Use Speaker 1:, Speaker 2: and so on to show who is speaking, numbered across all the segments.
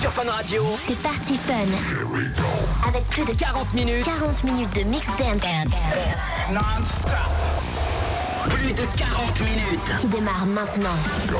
Speaker 1: sur Fun Radio.
Speaker 2: C'est parti fun. Here we go. Avec plus de
Speaker 1: 40 minutes.
Speaker 2: 40 minutes de mix dance.
Speaker 1: Non-stop. Plus de 40 minutes.
Speaker 2: Qui démarre maintenant.
Speaker 3: Go.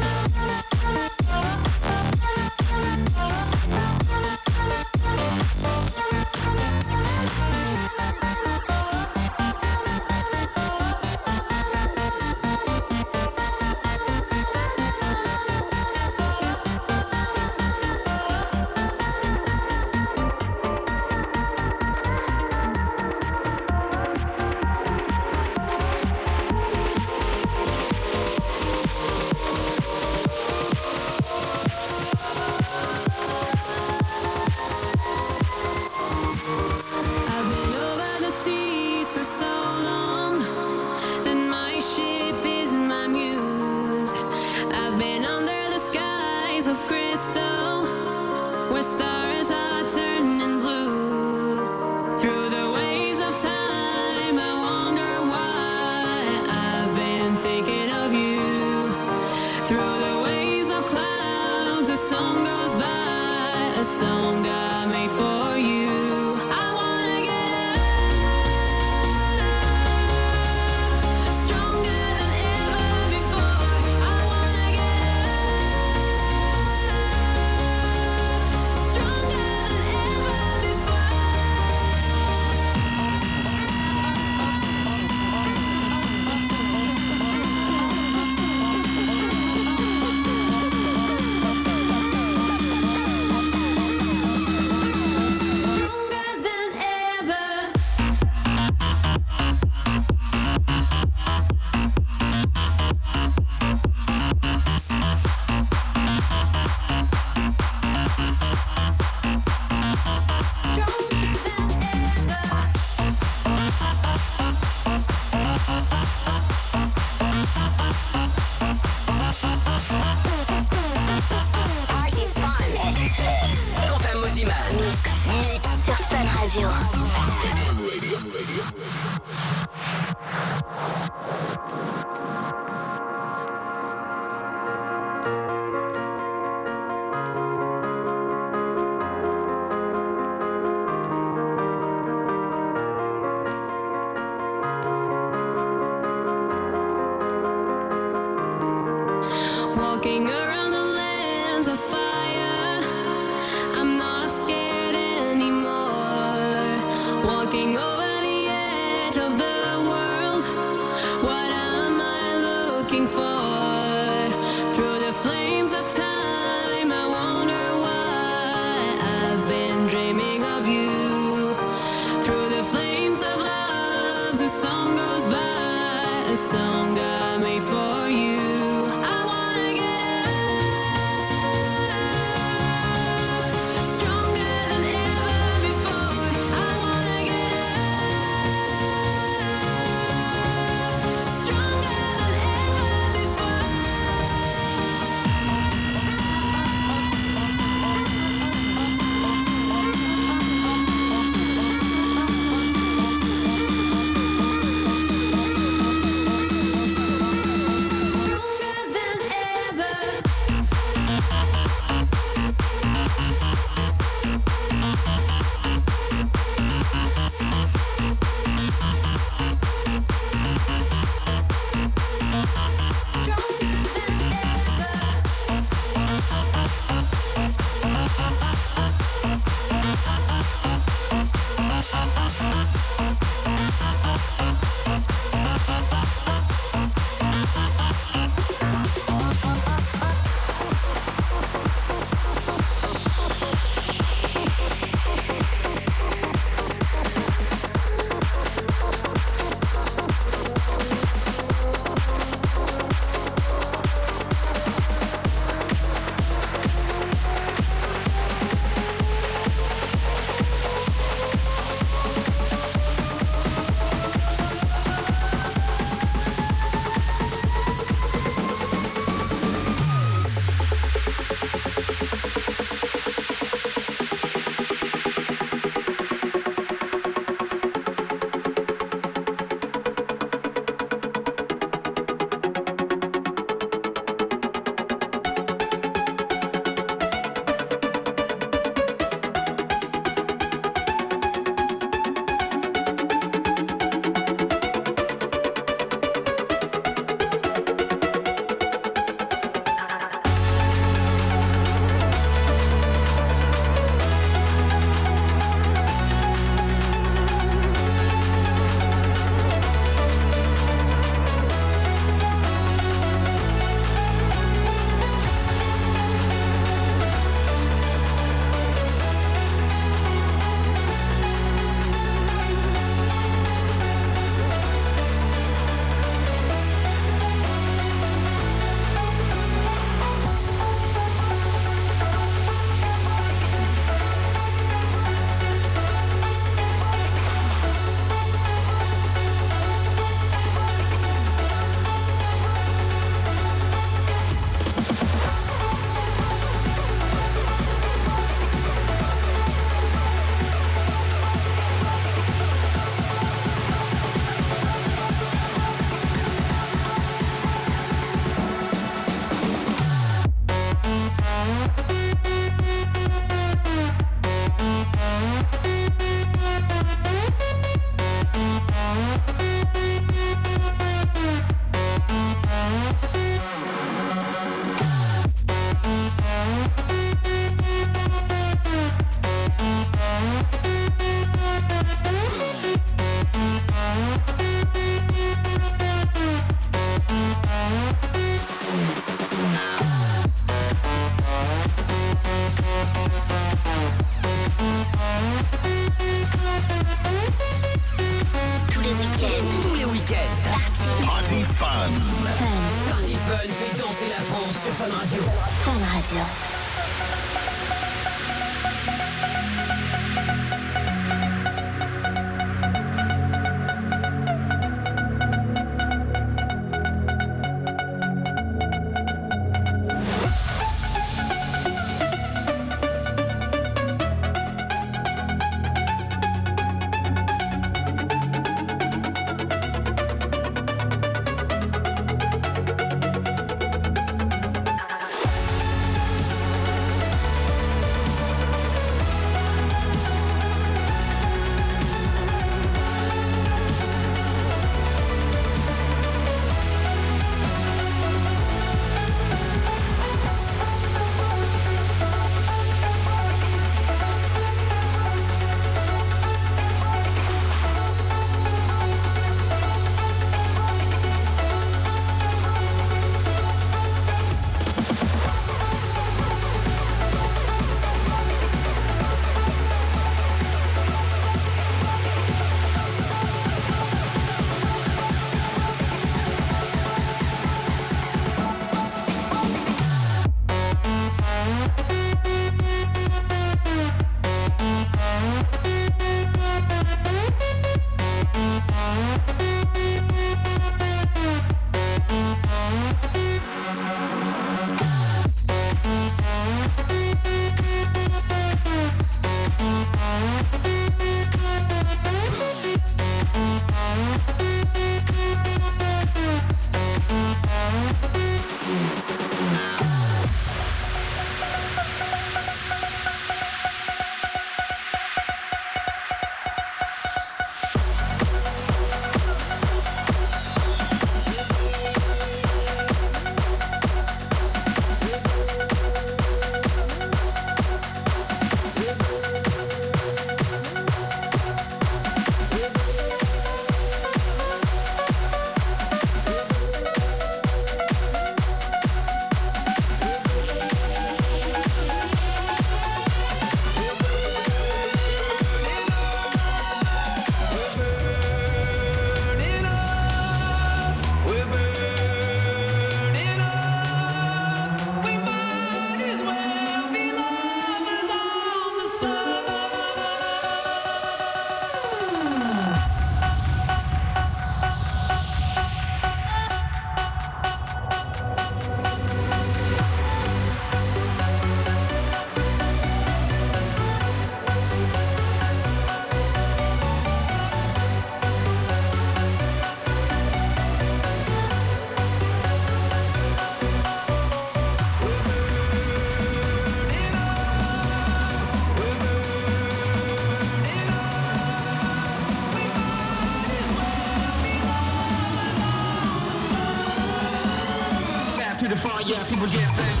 Speaker 1: People get bent.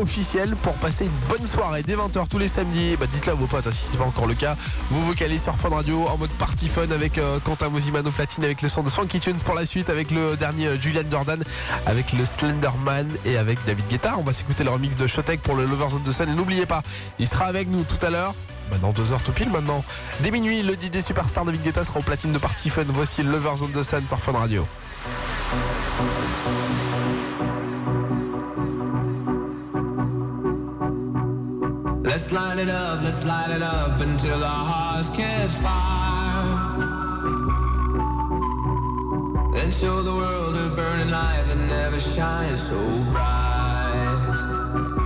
Speaker 4: Officiel pour passer une bonne soirée dès 20h tous les samedis. Bah dites-le à vos potes hein, si c'est pas encore le cas. Vous vocalez sur Fun Radio en mode party fun avec euh, Quentin Mosimano platine avec le son de Swanky Tunes pour la suite avec le dernier euh, Julian Jordan avec le Slenderman et avec David Guetta. On va s'écouter le remix de Shotek pour le Lovers of the Sun et n'oubliez pas, il sera avec nous tout à l'heure. Maintenant deux heures tout pile maintenant. Dès minuit, le DJ superstar David Guetta sera au platine de Party Fun. Voici Lovers of the Sun sur Fun Radio.
Speaker 5: Let's light it up, let's light it up until our hearts catch fire. Then show the world a burning light that never shines so bright.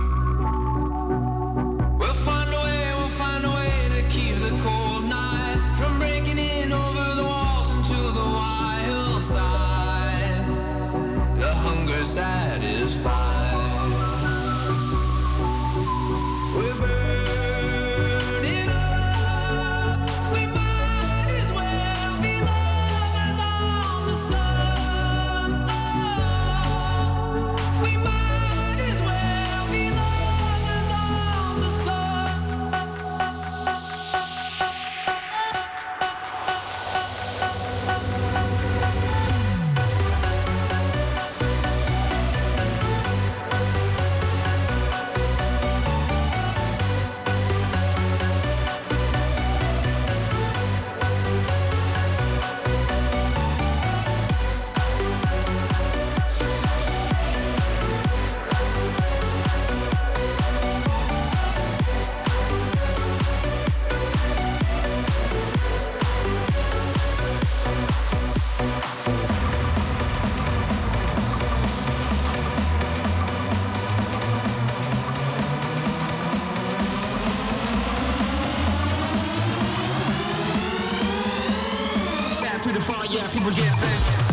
Speaker 5: to the
Speaker 1: fire, yeah, people get
Speaker 6: back.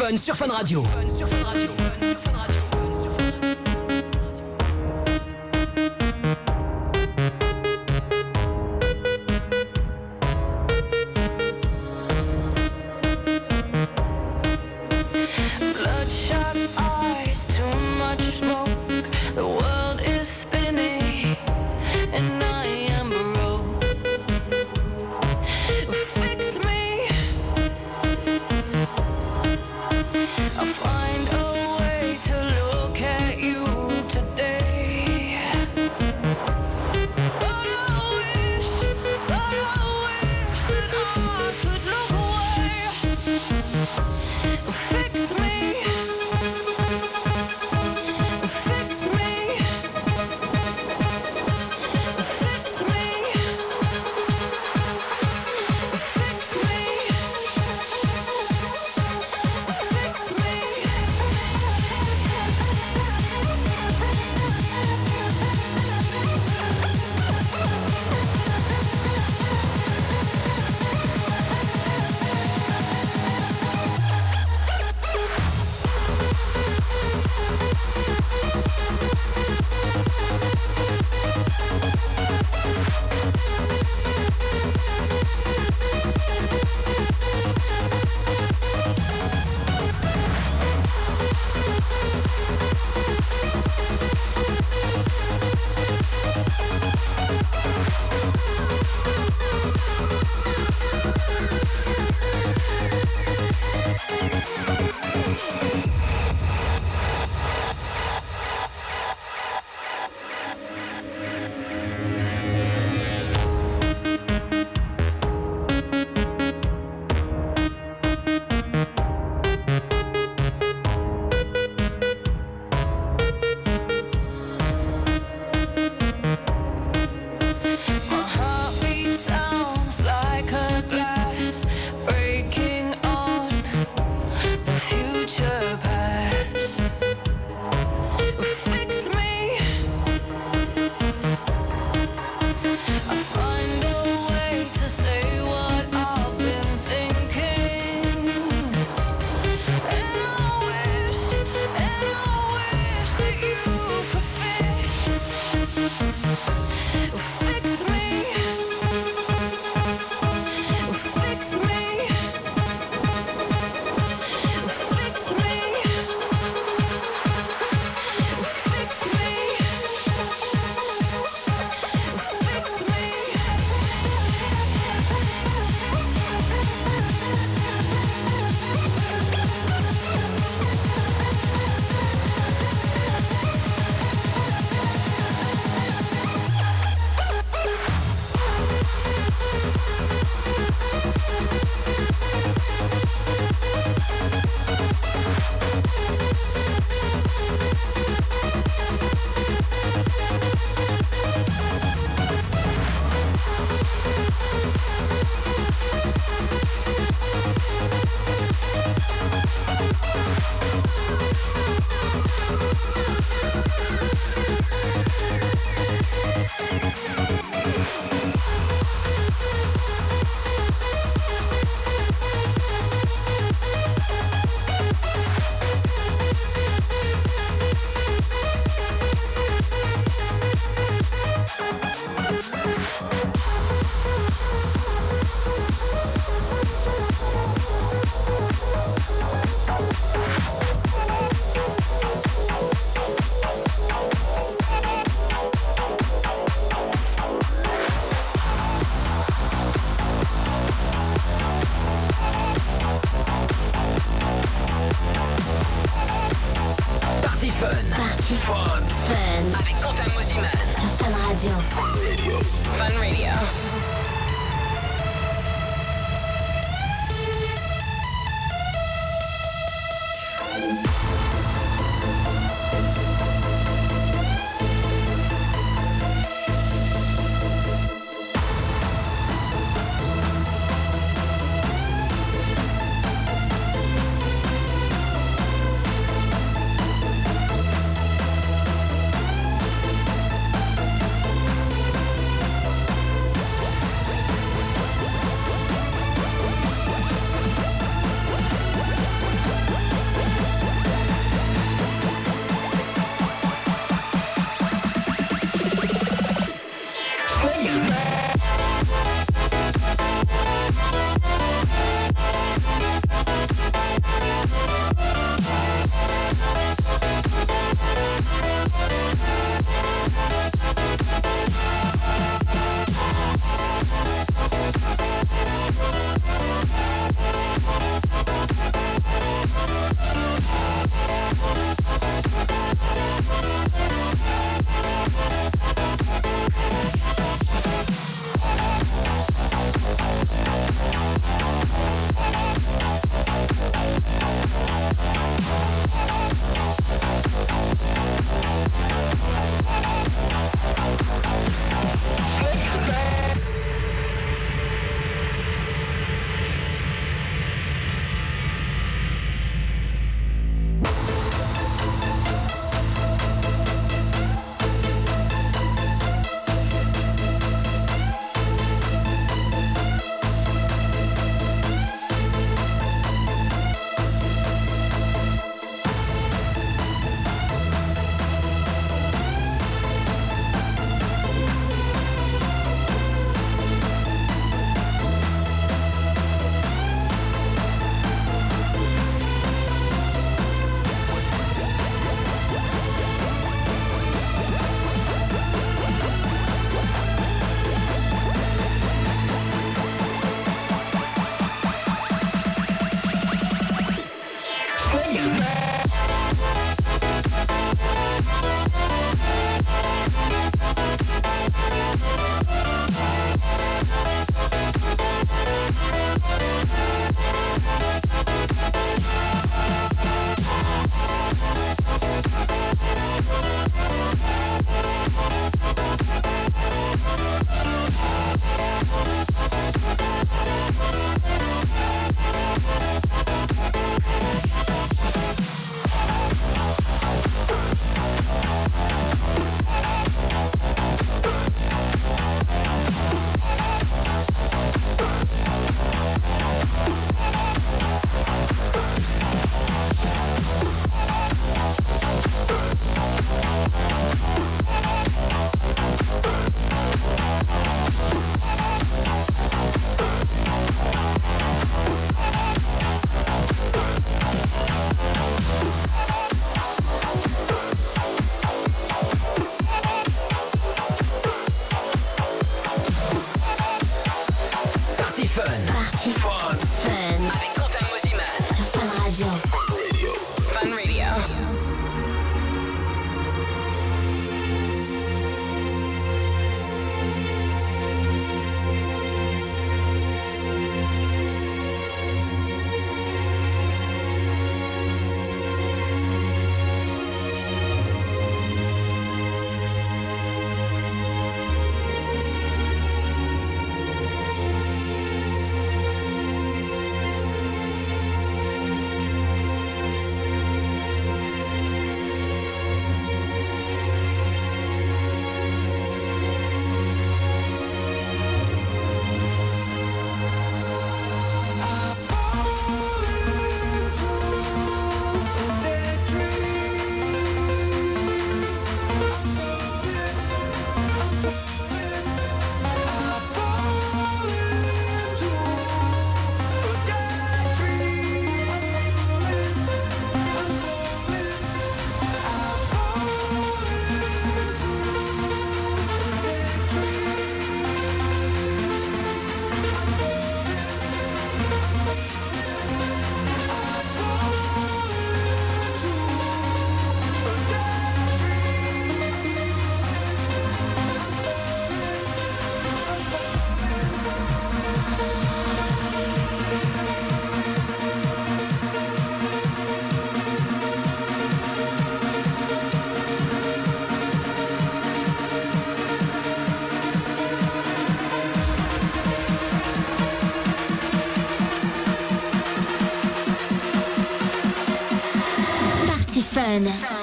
Speaker 6: C'est Party Fun sur Fun Radio.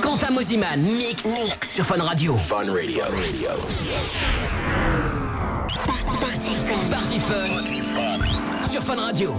Speaker 6: Quant
Speaker 7: à
Speaker 6: Moziman, mix, mix
Speaker 7: sur Fun Radio.
Speaker 6: Fun Radio.
Speaker 8: Radio.
Speaker 9: Fun.
Speaker 8: Party Fun.
Speaker 9: Sur Fun Radio.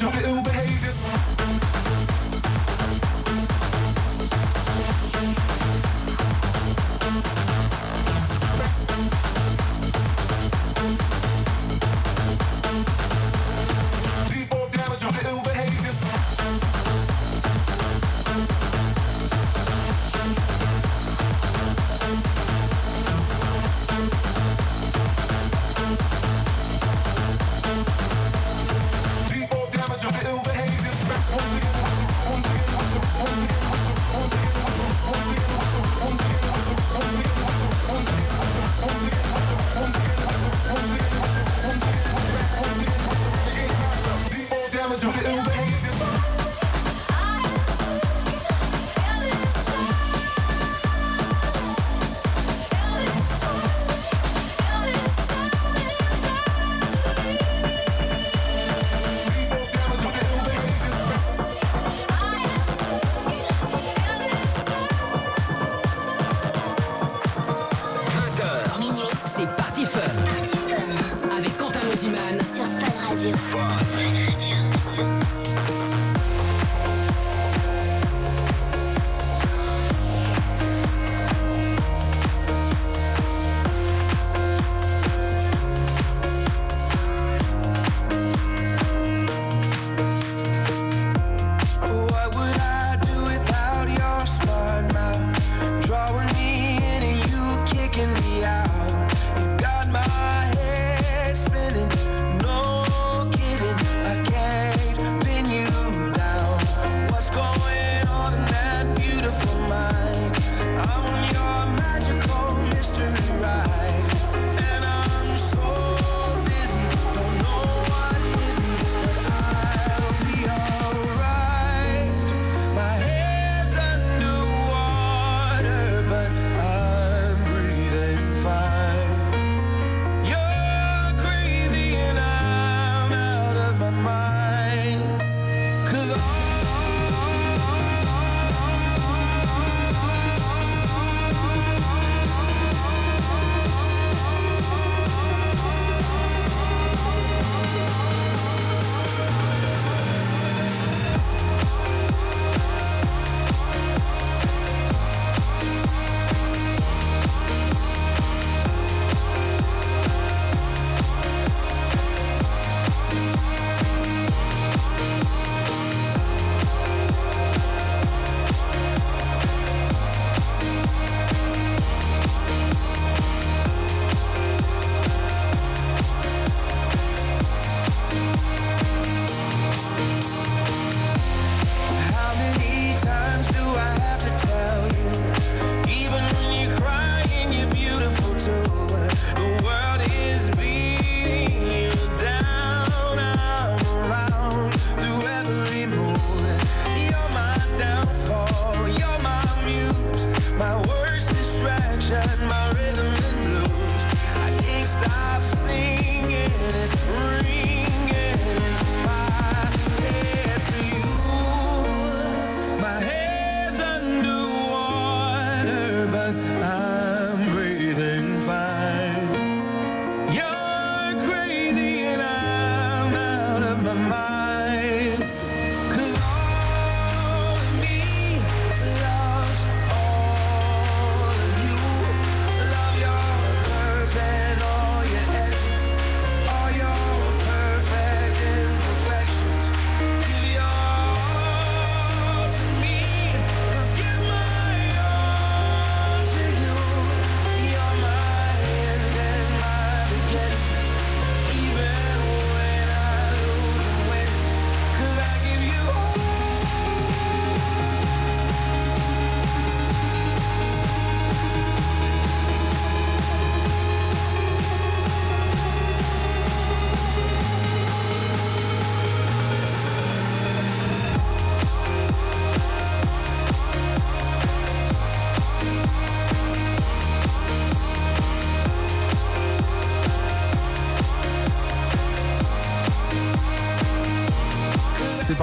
Speaker 10: do it.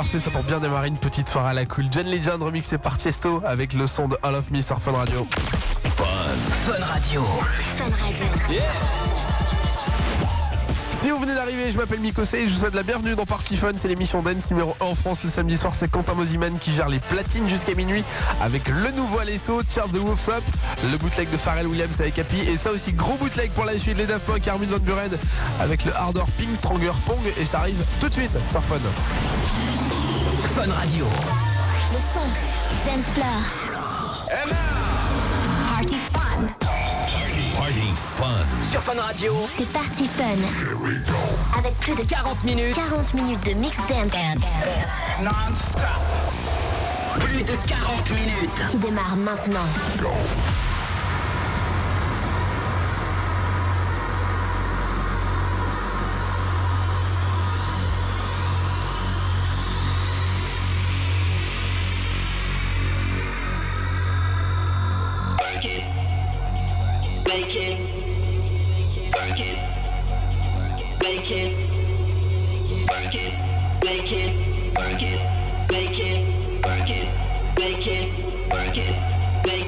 Speaker 4: Parfait ça pour bien démarrer une petite soirée à la cool. John Legend remixé par Chesto avec le son de All of Me sur Fun Radio.
Speaker 11: Fun Radio.
Speaker 2: Fun Radio.
Speaker 4: Si vous venez d'arriver, je m'appelle Mikosé et je vous souhaite la bienvenue dans Party Fun. C'est l'émission dance numéro 1 en France le samedi soir. C'est Quentin Mosiman qui gère les platines jusqu'à minuit avec le nouveau Alesso, Charles the Wolves Up, le bootleg de Pharrell Williams avec Happy et ça aussi gros bootleg pour la suite les Daft Punk, Armin Van Buren avec le Harder Ping Stronger Pong et ça arrive tout de suite sur Fun.
Speaker 11: Fun Radio.
Speaker 2: Le son. Dance floor. Party fun.
Speaker 11: Party Fun. Sur Fun Radio.
Speaker 2: C'est party fun. Avec plus de
Speaker 11: 40 minutes.
Speaker 2: 40 minutes de mix dance
Speaker 11: Plus de 40 minutes.
Speaker 2: qui démarre maintenant.
Speaker 3: Work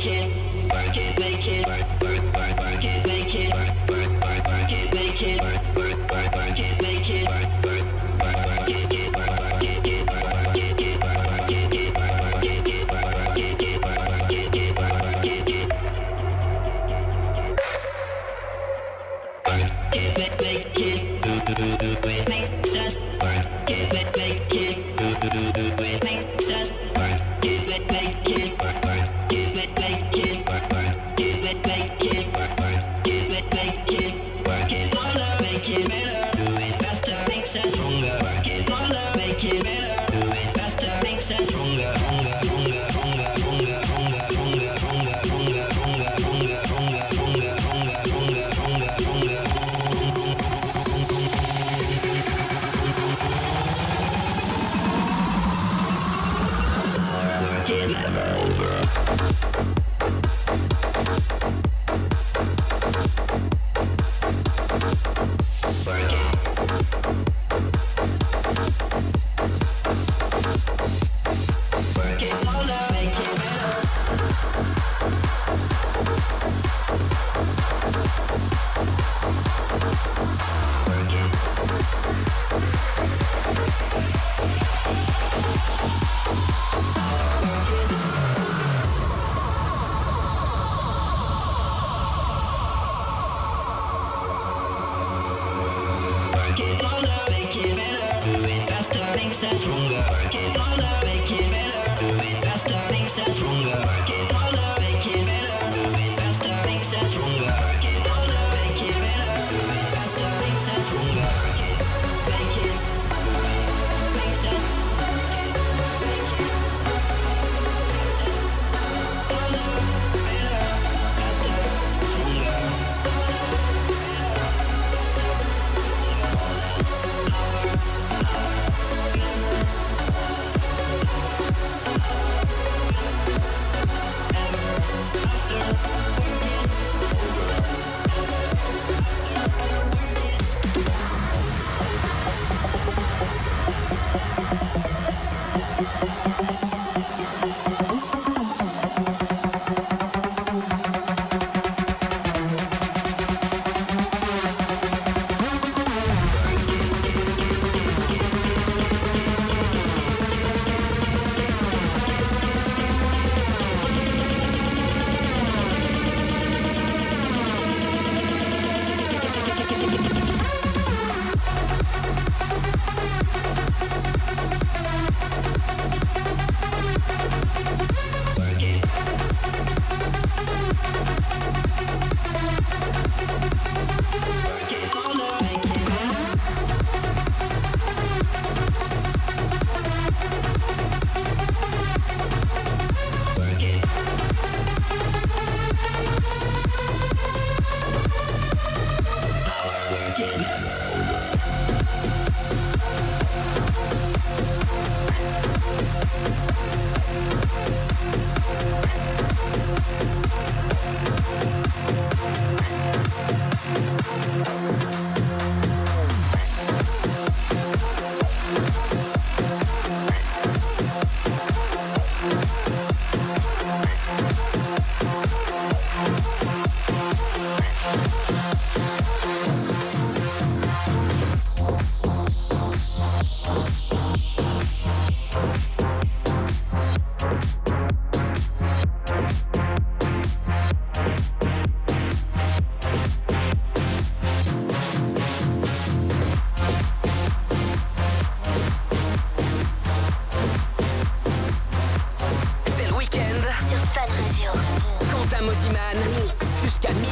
Speaker 3: it, work it, make it, work,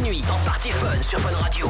Speaker 11: minuit Party Fun sur. Fun Radio.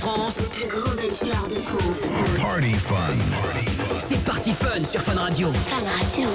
Speaker 11: France,
Speaker 2: Le plus grand dance floor de France.
Speaker 12: Party Fun.
Speaker 11: c'est Party Fun sur Fun Radio.
Speaker 2: Fun Radio.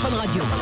Speaker 8: Fun Radio.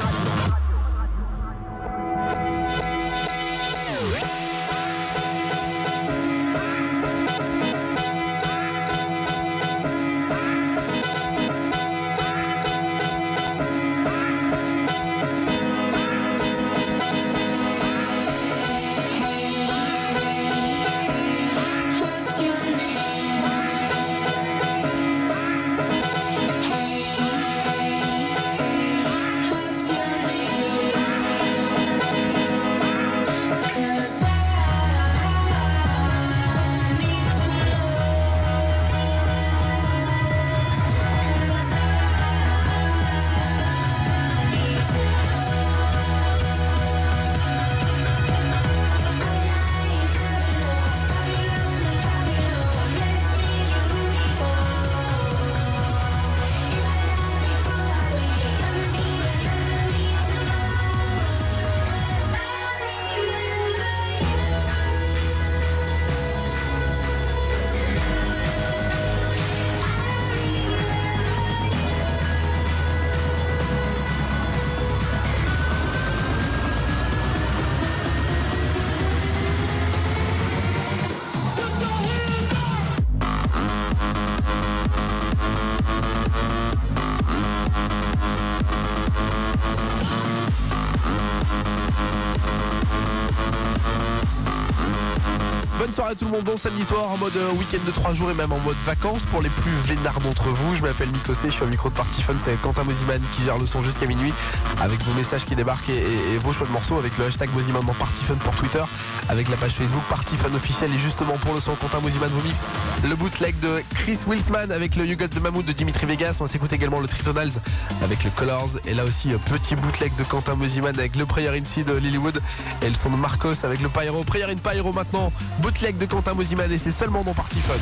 Speaker 6: Soirée à tout le monde, bon samedi soir en mode euh, week-end de 3 jours et même en mode vacances pour les plus vénards d'entre vous. Je m'appelle Nikosé, je suis au micro de Party Fun, c'est Quentin Moziman qui gère le son jusqu'à minuit avec vos messages qui débarquent et, vos choix de morceaux avec le hashtag Moziman dans Party Fun pour Twitter, avec la page Facebook Party Fun officiel et justement pour le son Quentin Moziman vous mix le bootleg de Chris Wilsman avec le You Got the Mammouth de Dimitri Vegas. On va s'écouter également le Tritonals avec le Colors et là aussi euh, petit bootleg de Quentin Moziman avec le Prayer in de Lilywood et le son de Marcos avec le Pyro. Prayer in Pyro maintenant, bootleg de Quentin Moziman et c'est seulement dans Party Fun.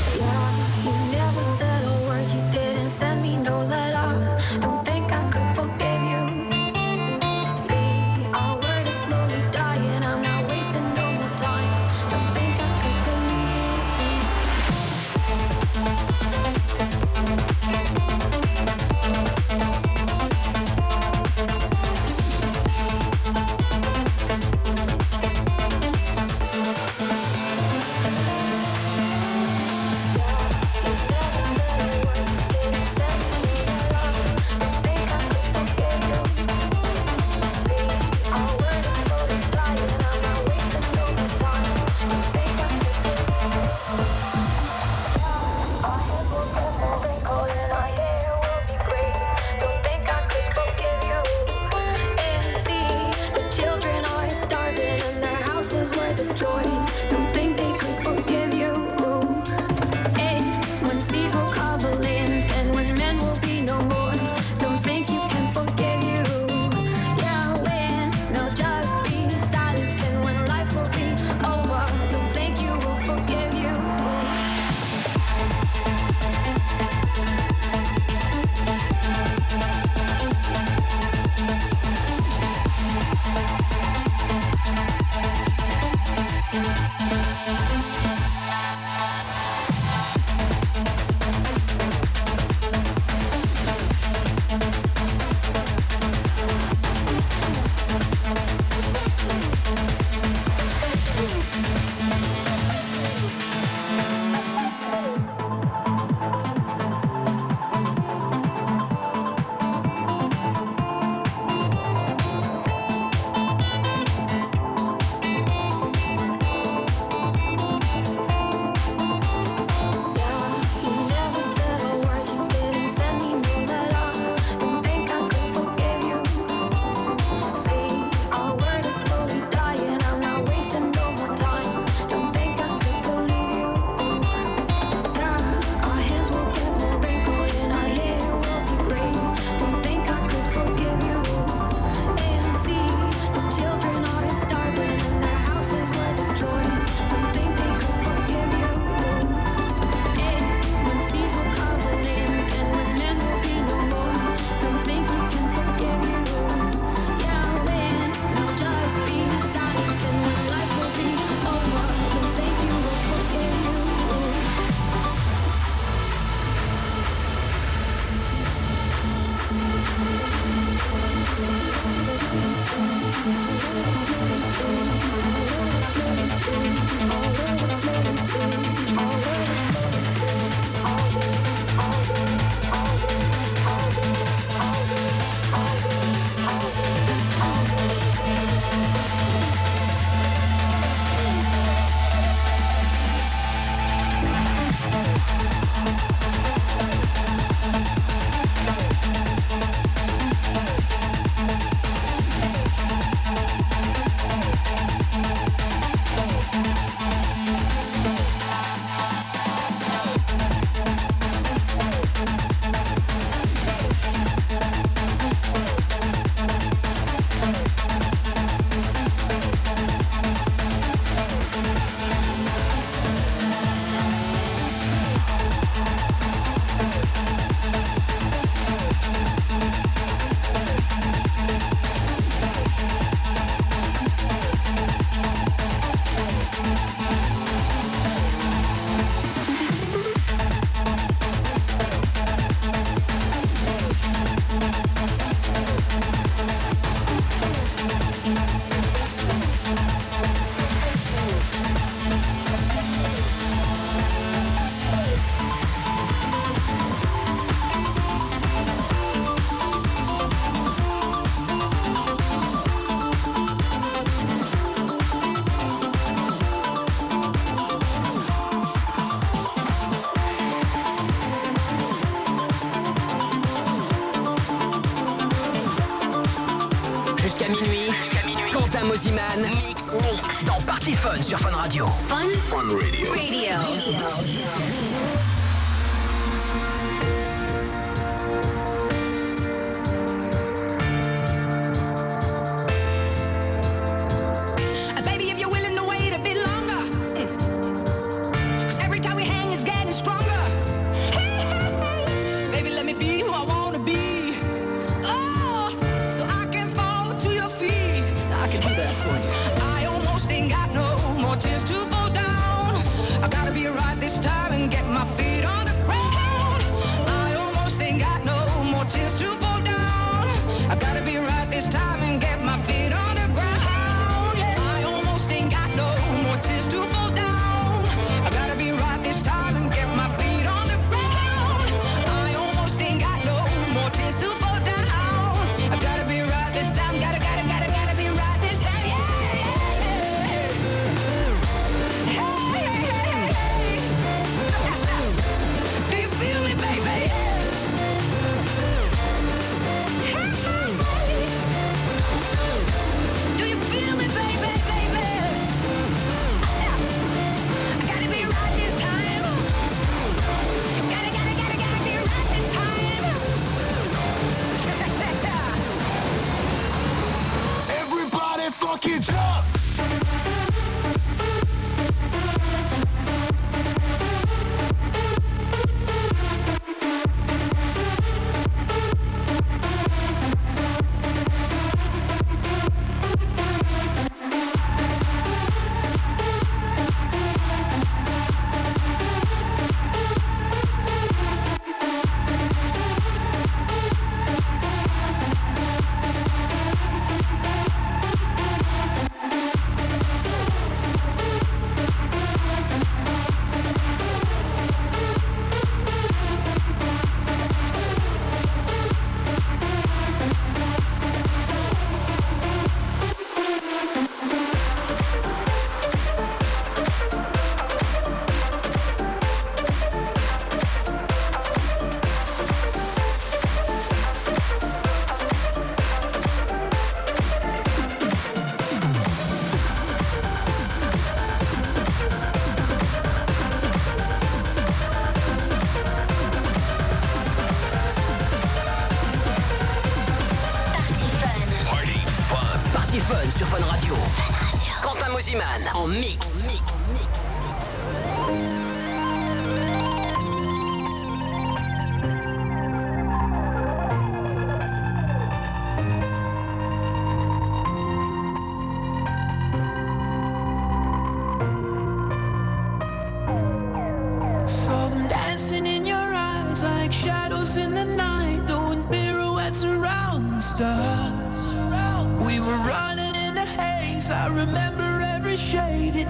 Speaker 3: Radio. Radio.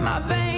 Speaker 13: My veins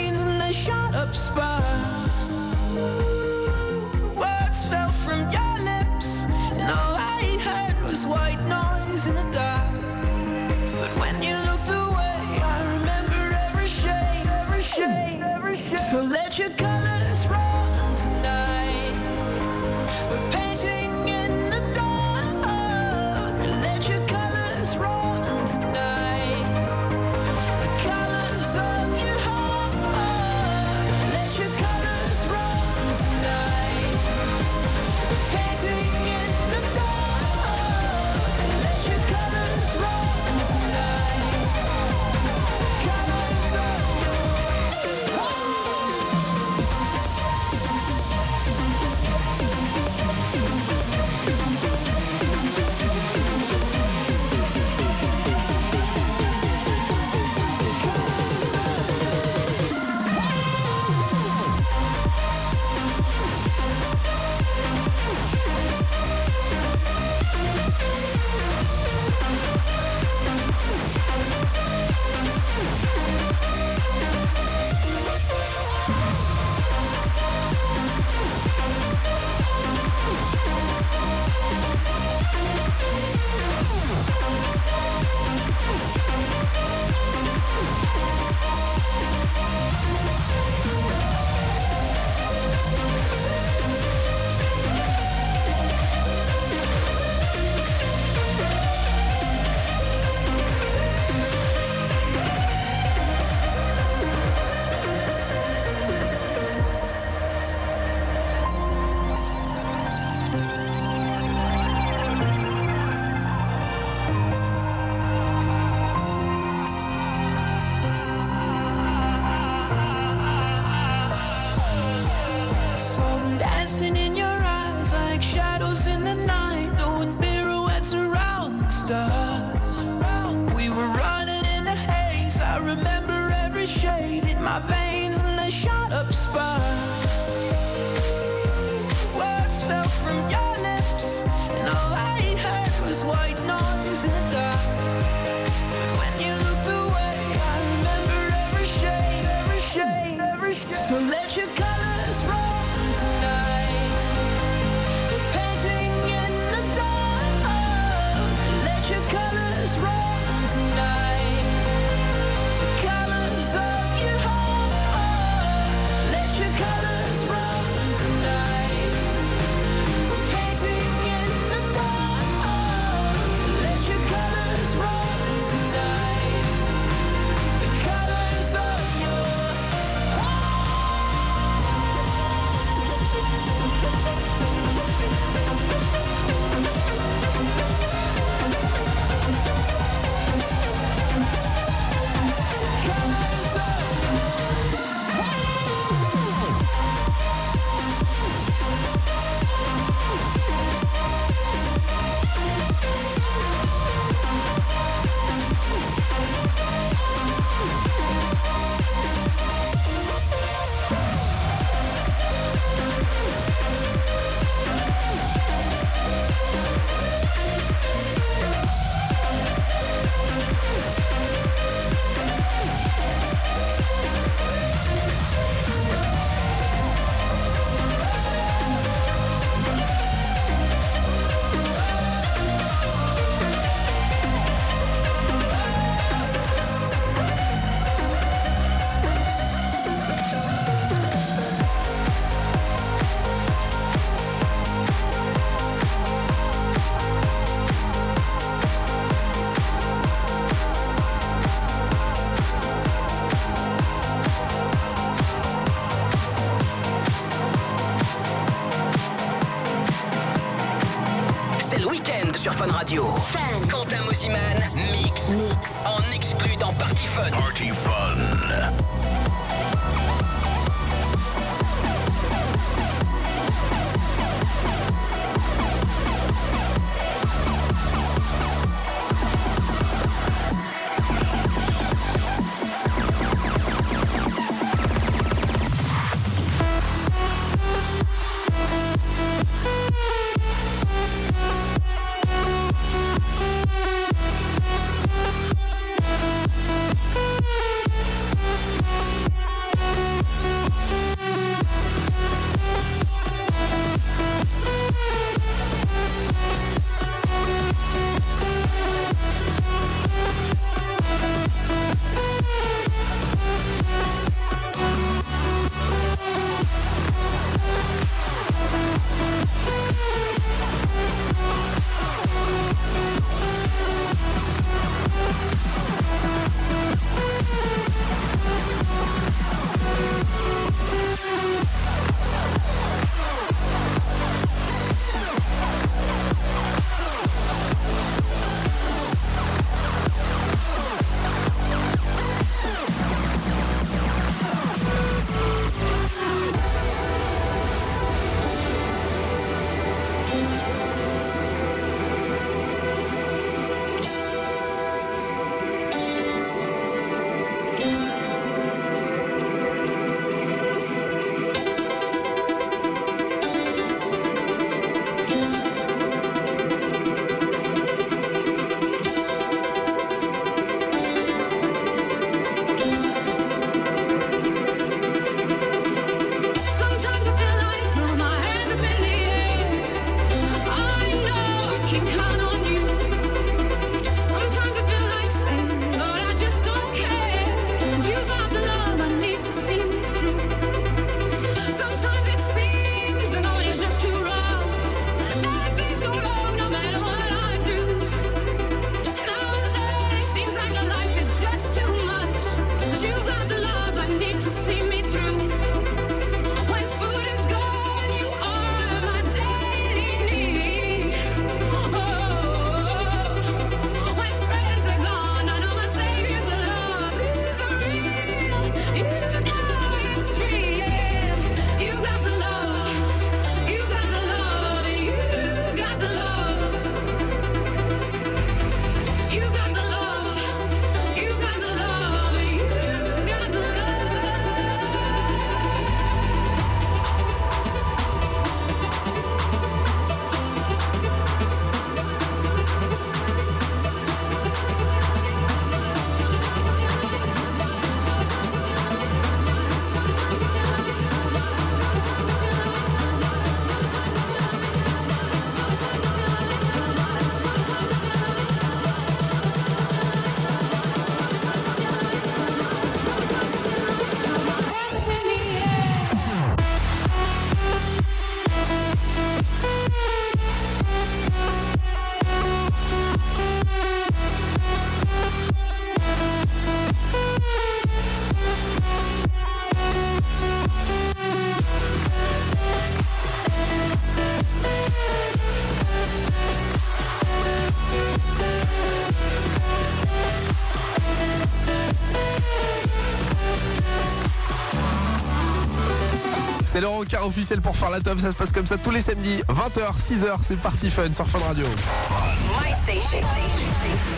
Speaker 11: C'est le
Speaker 4: rencard officiel pour faire la top. Ça se passe comme ça tous les samedis, 20h, 6h. C'est parti fun sur Fun Radio.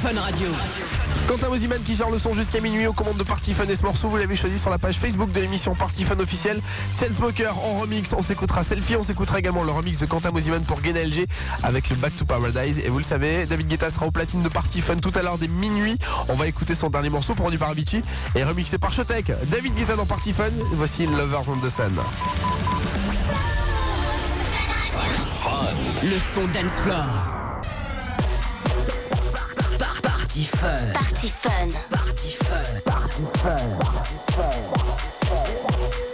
Speaker 8: Fun Radio.
Speaker 4: Quentin Moziman qui gère le son jusqu'à minuit aux commandes de Party Fun et ce morceau, vous l'avez choisi sur la page Facebook de l'émission Party Fun officielle. Smoker en remix, on s'écoutera Selfie, on s'écoutera également le remix de Quentin Moziman pour Gain LG avec le Back to Paradise. Et vous le savez, David Guetta sera au platine de Party Fun tout à l'heure dès minuit. On va écouter son dernier morceau produit par Avicii et remixé par Showtek. David Guetta dans Party Fun, voici Lovers on the Sun.
Speaker 8: Le son dance floor. Par party fun.
Speaker 14: Party Fun.
Speaker 8: Party fun.
Speaker 1: Clap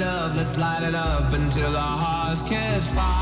Speaker 5: it up, let's light it up until our hearts catch fire.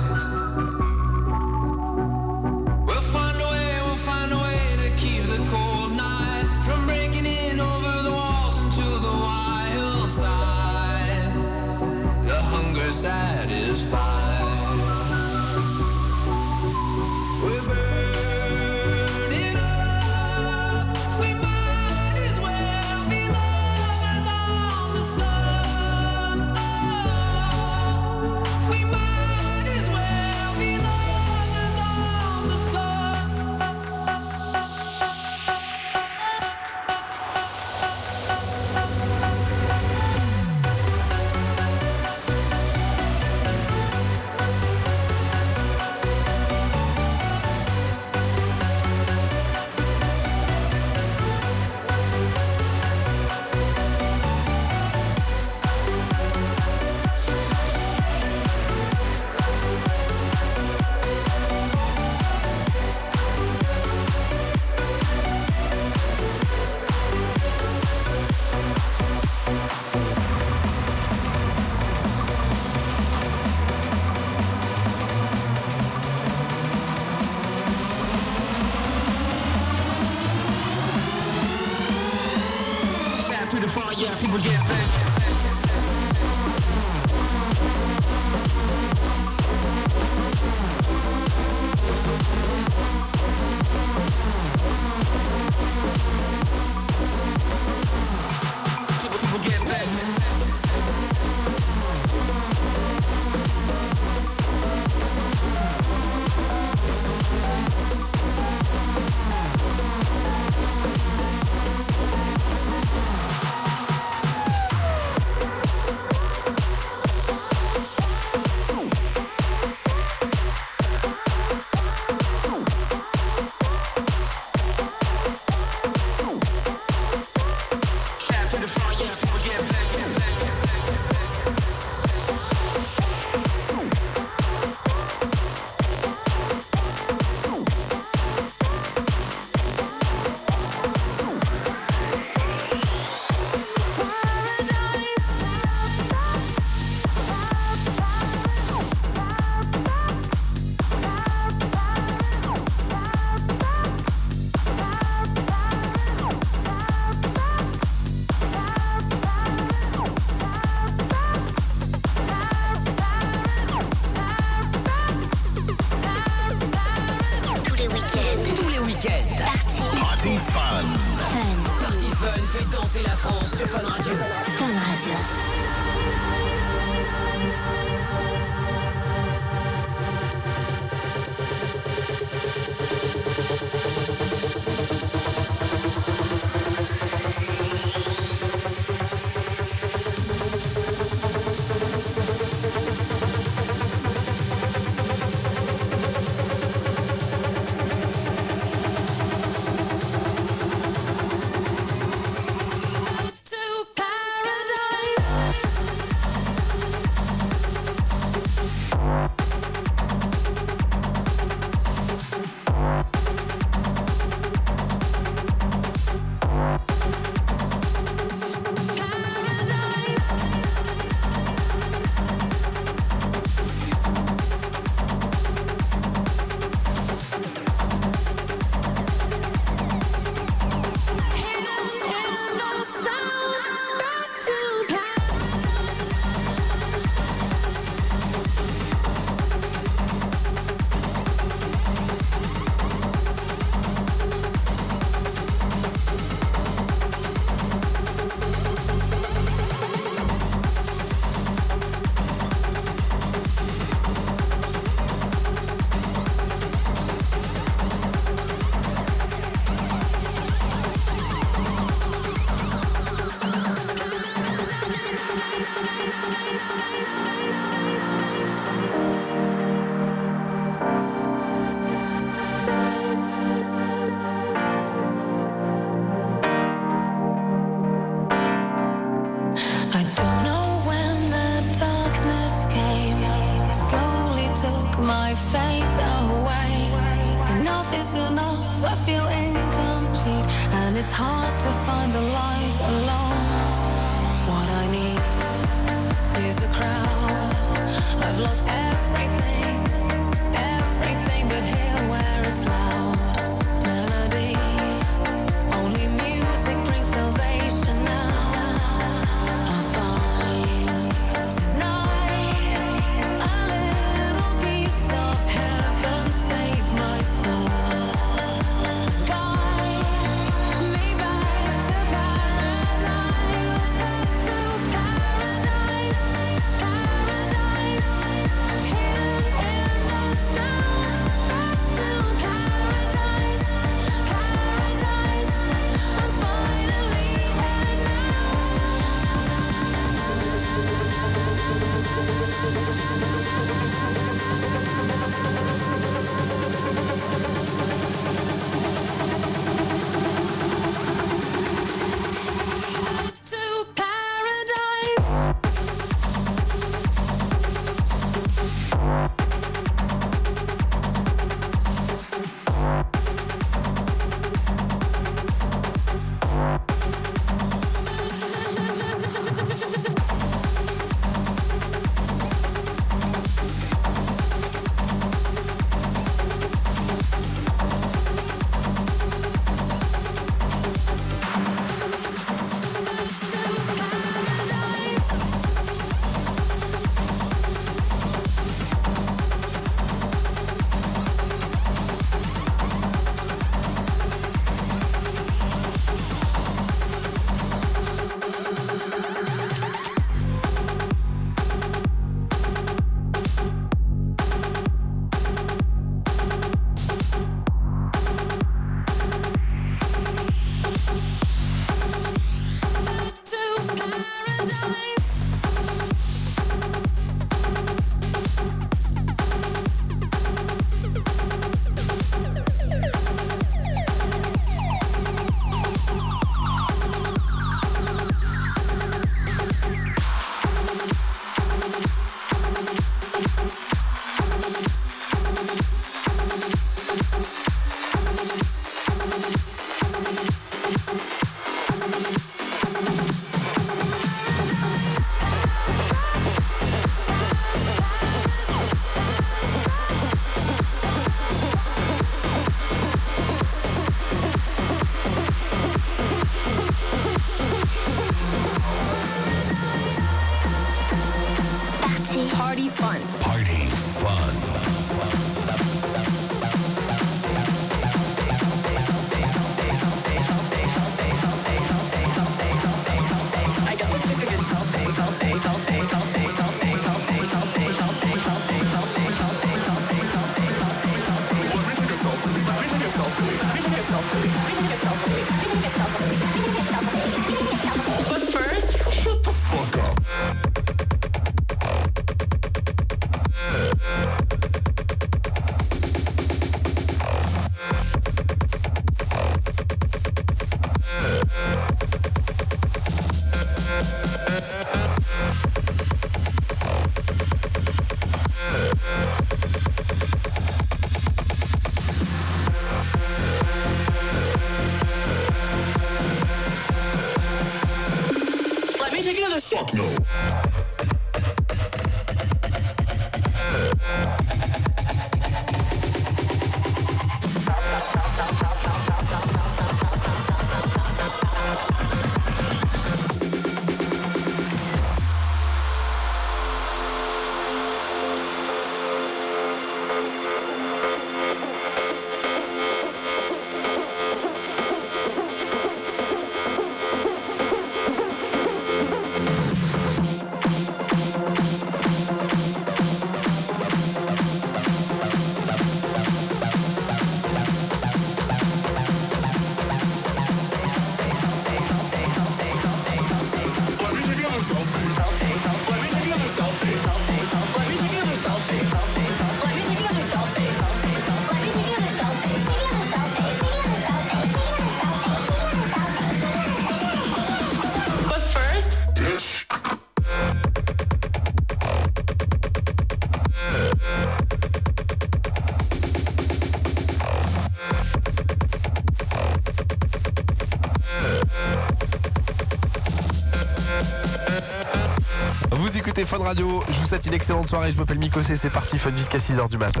Speaker 11: Radio,
Speaker 4: je vous souhaite une excellente soirée, je m'appelle Miko c'est parti Fun jusqu'à 6h du matin.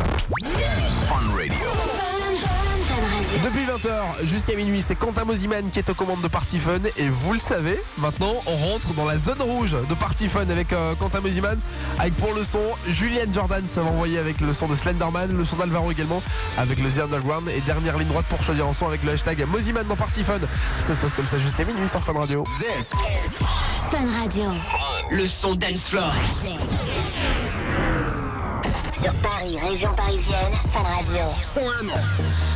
Speaker 9: Fun Radio.
Speaker 4: Depuis 20h jusqu'à minuit, c'est Quentin Mosiman qui est aux commandes de Party Fun et vous le savez, maintenant on rentre dans la zone rouge de Party Fun avec euh, Quentin Mosiman avec pour le son Julianne Jordan, ça va envoyer avec le son de Slenderman, le son d'Alvaro également avec le The Underground et dernière ligne droite pour choisir un son avec le hashtag Mosiman dans Party Fun. Ça se passe comme ça jusqu'à minuit sur Fun Radio.
Speaker 9: This
Speaker 6: Fun Radio
Speaker 11: le son dance floor.
Speaker 6: Sur Paris, région parisienne, Fan Radio.
Speaker 9: 101.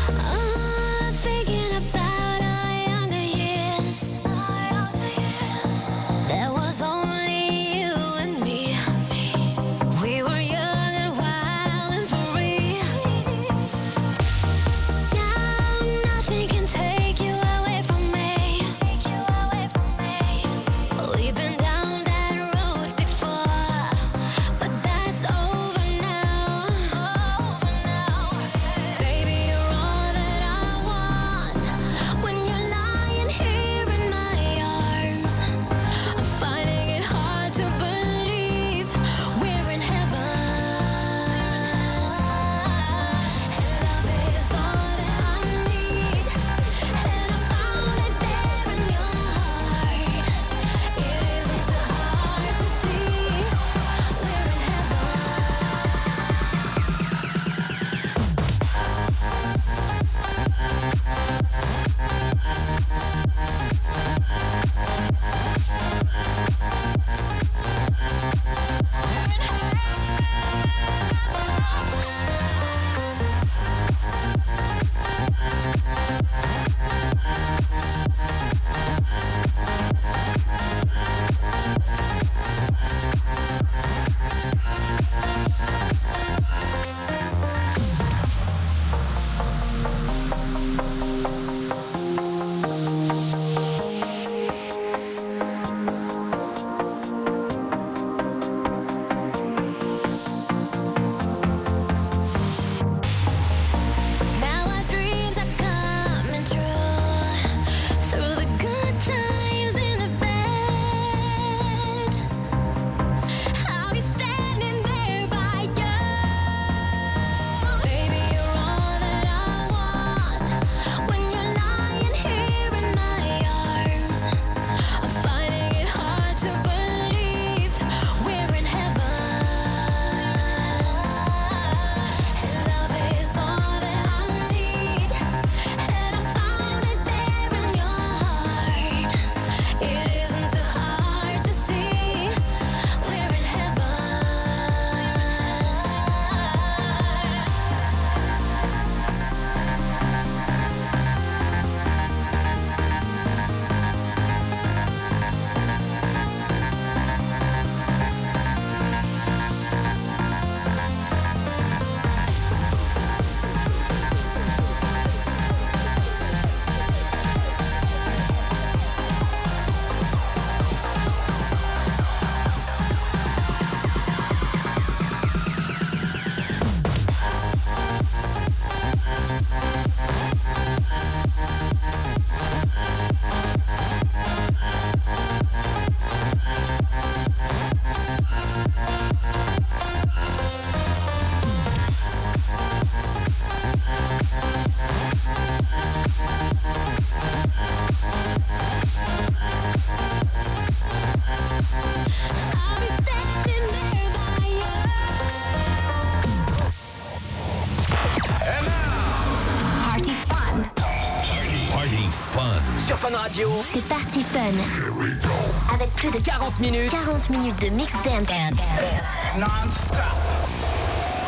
Speaker 9: Avec plus de
Speaker 8: 40 minutes.
Speaker 9: 40 minutes de mix dance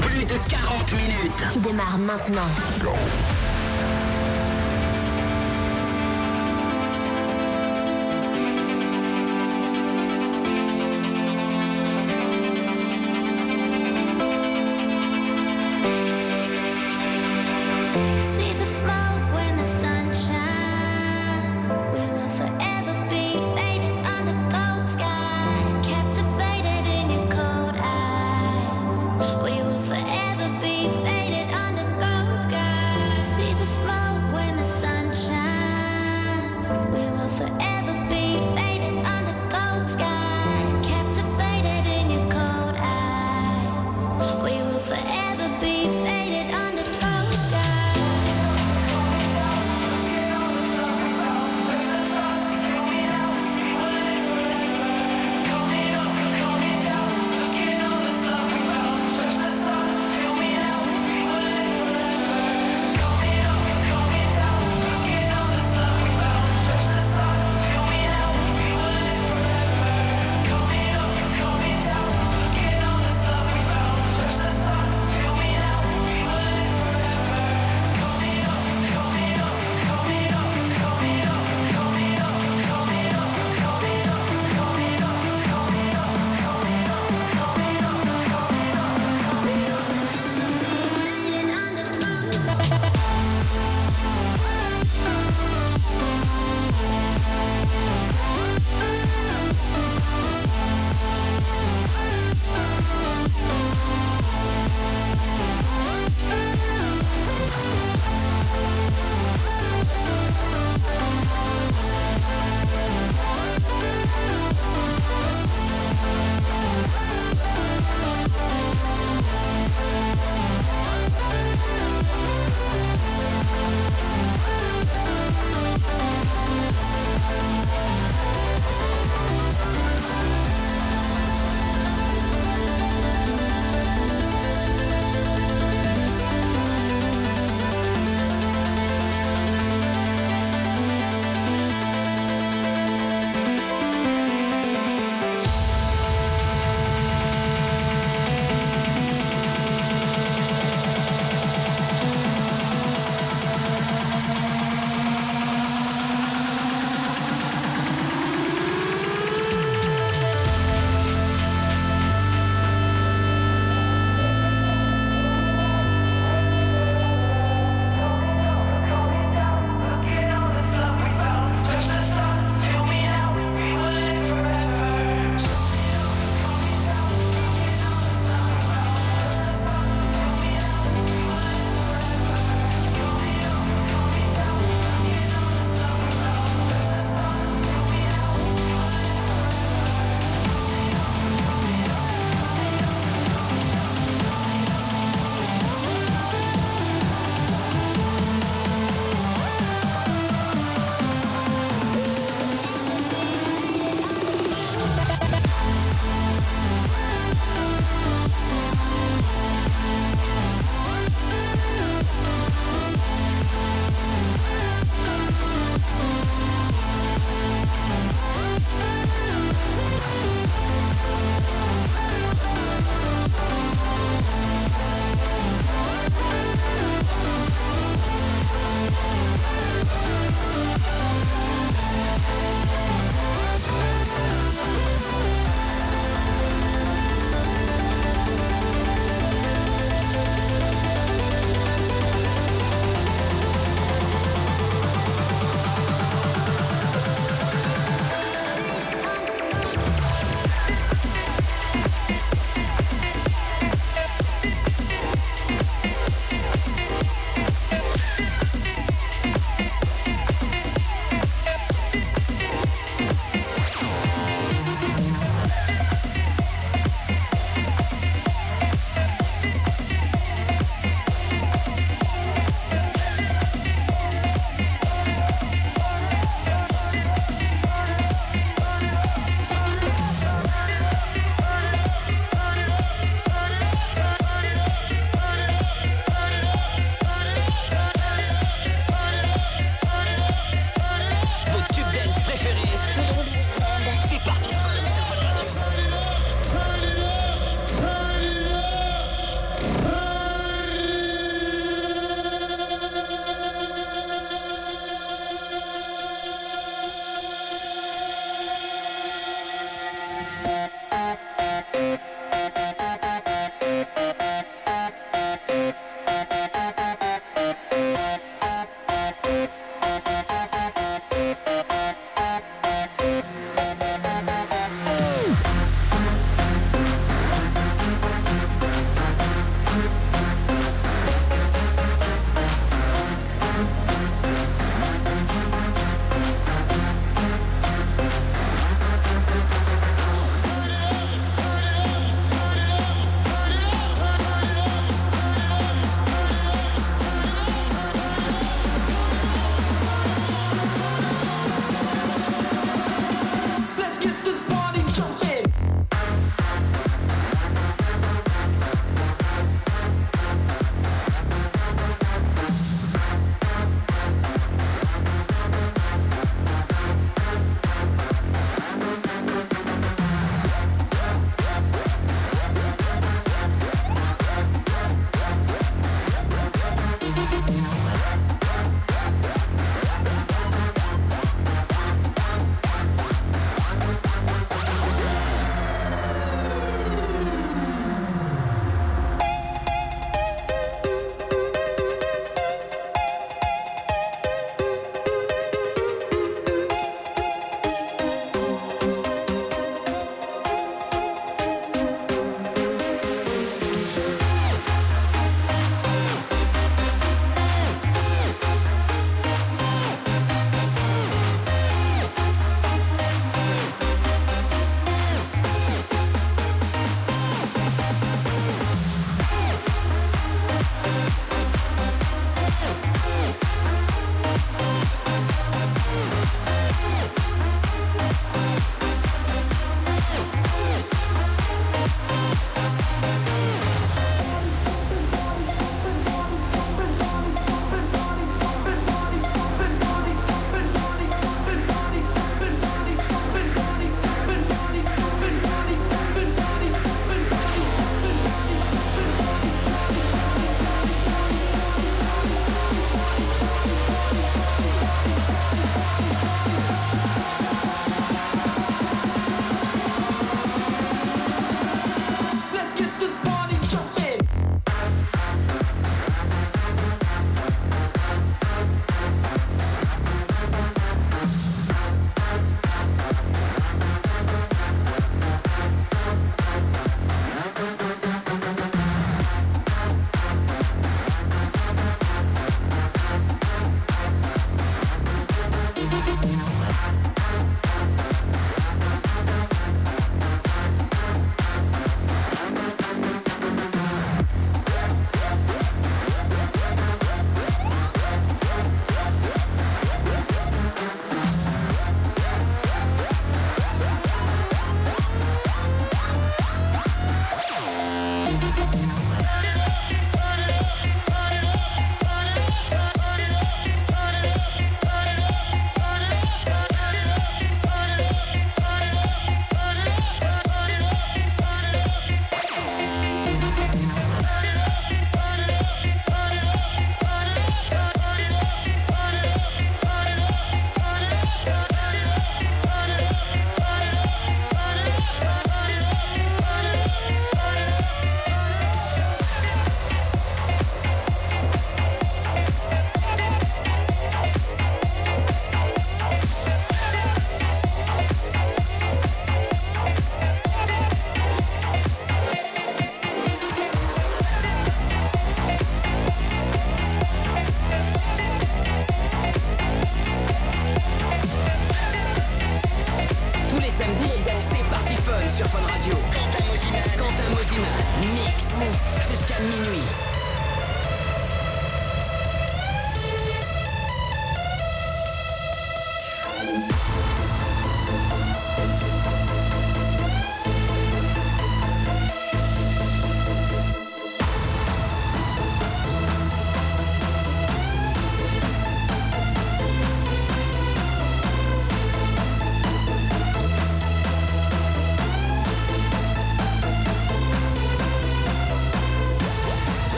Speaker 8: Plus de 40 minutes.
Speaker 9: qui démarre maintenant.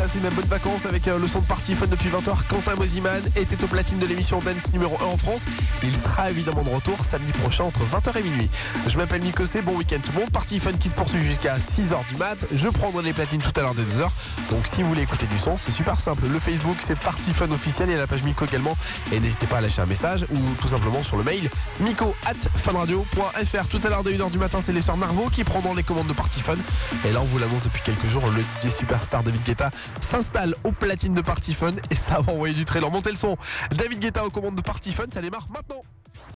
Speaker 4: Bonne soirée, même bonnes vacances avec euh, le son de Party Fun depuis 20h. Quentin Mosiman était au platine de l'émission Dance numéro 1 en France. Il sera évidemment de retour samedi prochain entre 20h et minuit. Je m'appelle Nico C, bon week-end tout le monde. Party Fun qui se poursuit jusqu'à 6h du mat. Je prendrai les platines tout à l'heure dès 2h. Donc si vous voulez écouter du son, c'est super simple. Le Facebook c'est Party Fun officiel et la page Miko également. Et n'hésitez pas à lâcher un message ou tout simplement sur le mail miko at funradio.fr. Tout à l'heure dès 1h du matin, c'est les soeurs Narvo qui prendront les commandes de Party Fun. Et là on vous l'annonce depuis quelques jours, le DJ Superstar David Guetta s'installe au platine de Party Fun et ça va envoyer du lourd. Montez le son. David Guetta aux commandes de Party Fun, ça démarre.